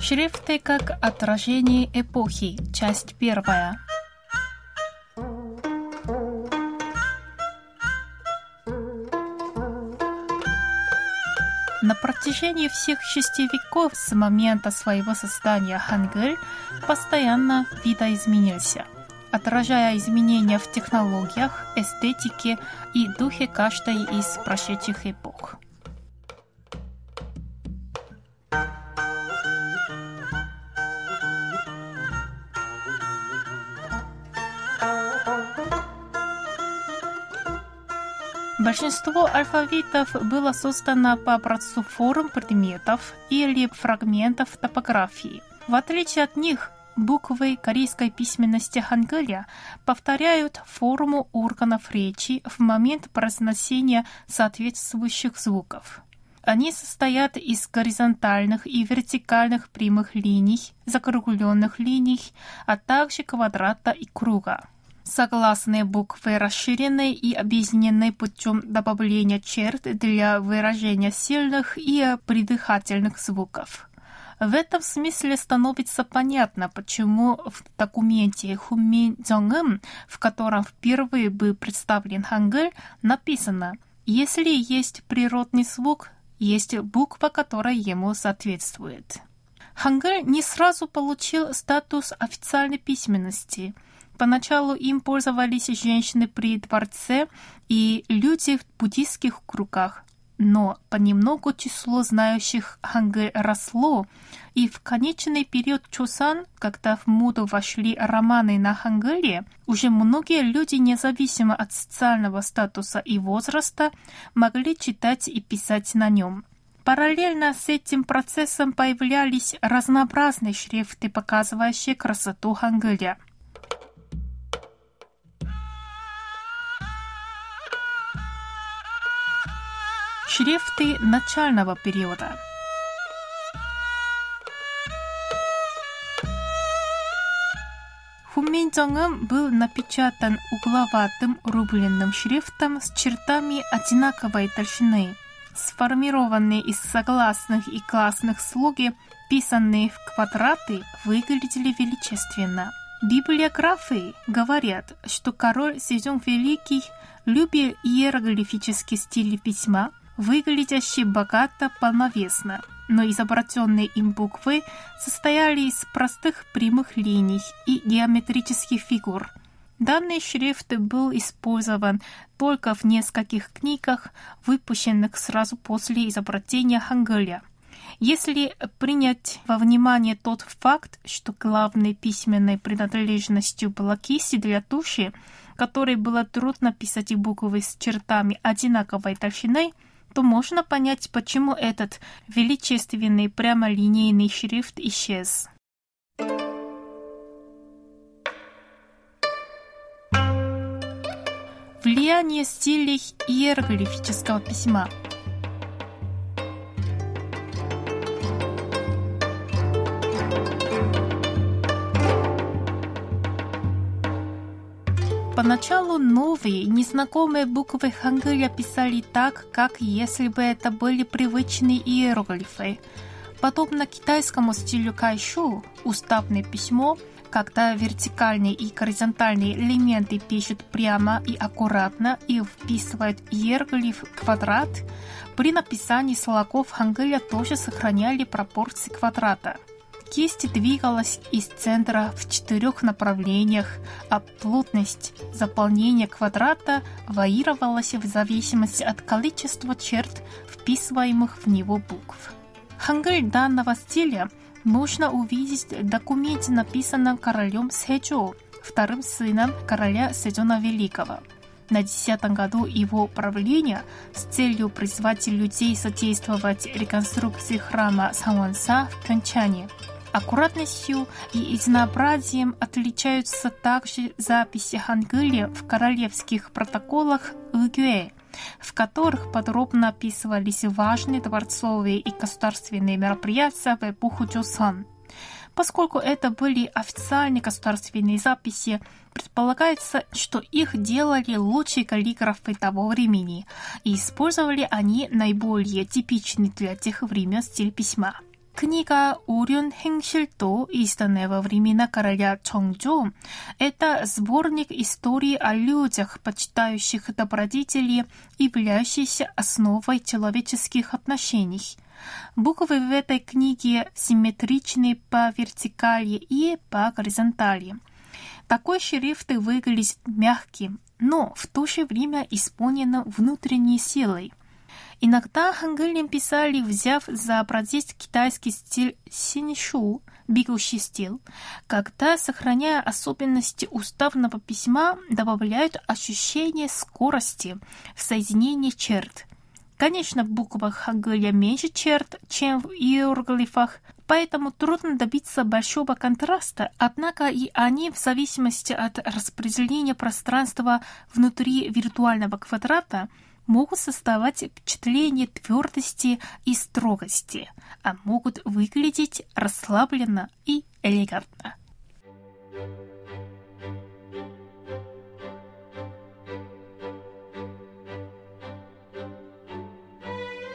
Шрифты как отражение эпохи. Часть первая. На протяжении всех шести веков с момента своего создания Хангыль постоянно видоизменился, отражая изменения в технологиях, эстетике и духе каждой из прошедших эпох. Большинство алфавитов было создано по образцу форм предметов или фрагментов топографии. В отличие от них, буквы корейской письменности Хангыля повторяют форму органов речи в момент произношения соответствующих звуков. Они состоят из горизонтальных и вертикальных прямых линий, закругленных линий, а также квадрата и круга. Согласные буквы расширены и объединены путем добавления черт для выражения сильных и придыхательных звуков. В этом смысле становится понятно, почему в документе Хумин Цзонгым, в котором впервые был представлен Хангыль, написано «Если есть природный звук, есть буква, которая ему соответствует». Хангыль не сразу получил статус официальной письменности – Поначалу им пользовались женщины при дворце и люди в буддийских кругах, но понемногу число знающих хангыль росло, и в конечный период Чусан, когда в моду вошли романы на хангыле, уже многие люди, независимо от социального статуса и возраста, могли читать и писать на нем. Параллельно с этим процессом появлялись разнообразные шрифты, показывающие красоту хангыля – Шрифты начального периода. Хуминцонгом был напечатан угловатым рубленным шрифтом с чертами одинаковой толщины, сформированные из согласных и классных слоги, писанные в квадраты, выглядели величественно. Библиографы говорят, что король Сезон Великий любил иероглифический стиль письма, выглядящий богато полновесно, но изображенные им буквы состояли из простых прямых линий и геометрических фигур. Данный шрифт был использован только в нескольких книгах, выпущенных сразу после изобретения Хангыля. Если принять во внимание тот факт, что главной письменной принадлежностью была кисть для туши, которой было трудно писать буквы с чертами одинаковой толщины, то можно понять, почему этот величественный прямолинейный шрифт исчез. Влияние стилей иероглифического письма – Поначалу новые, незнакомые буквы хангыля писали так, как если бы это были привычные иероглифы. Подобно китайскому стилю кайшу, уставное письмо, когда вертикальные и горизонтальные элементы пишут прямо и аккуратно и вписывают иероглиф квадрат, при написании слогов хангыля тоже сохраняли пропорции квадрата – Кисть двигалась из центра в четырех направлениях, а плотность заполнения квадрата варьировалась в зависимости от количества черт, вписываемых в него букв. Хангыль данного стиля можно увидеть в документе, написанном королем Сэджо, вторым сыном короля Сэджона Великого. На десятом году его правления с целью призвать людей содействовать реконструкции храма Санванса в Пхенчане. Аккуратностью и единообразием отличаются также записи Хангыля в королевских протоколах Игюэ, в которых подробно описывались важные дворцовые и государственные мероприятия в эпоху Джосан. Поскольку это были официальные государственные записи, предполагается, что их делали лучшие каллиграфы того времени, и использовали они наиболее типичный для тех времен стиль письма. Книга «Урюн Хэншильто», изданная во времена короля Чонgjо, это сборник истории о людях, почитающих добродетели, являющийся основой человеческих отношений. Буквы в этой книге симметричны по вертикали и по горизонтали. Такой шрифт выглядит мягким, но в то же время исполнен внутренней силой. Иногда хангылем писали, взяв за образец китайский стиль синьшу, бегущий стиль, когда, сохраняя особенности уставного письма, добавляют ощущение скорости в соединении черт. Конечно, в буквах хангыля меньше черт, чем в иероглифах, поэтому трудно добиться большого контраста, однако и они в зависимости от распределения пространства внутри виртуального квадрата – могут создавать впечатление твердости и строгости, а могут выглядеть расслабленно и элегантно.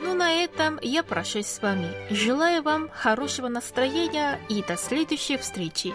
Ну, на этом я прощаюсь с вами. Желаю вам хорошего настроения и до следующей встречи.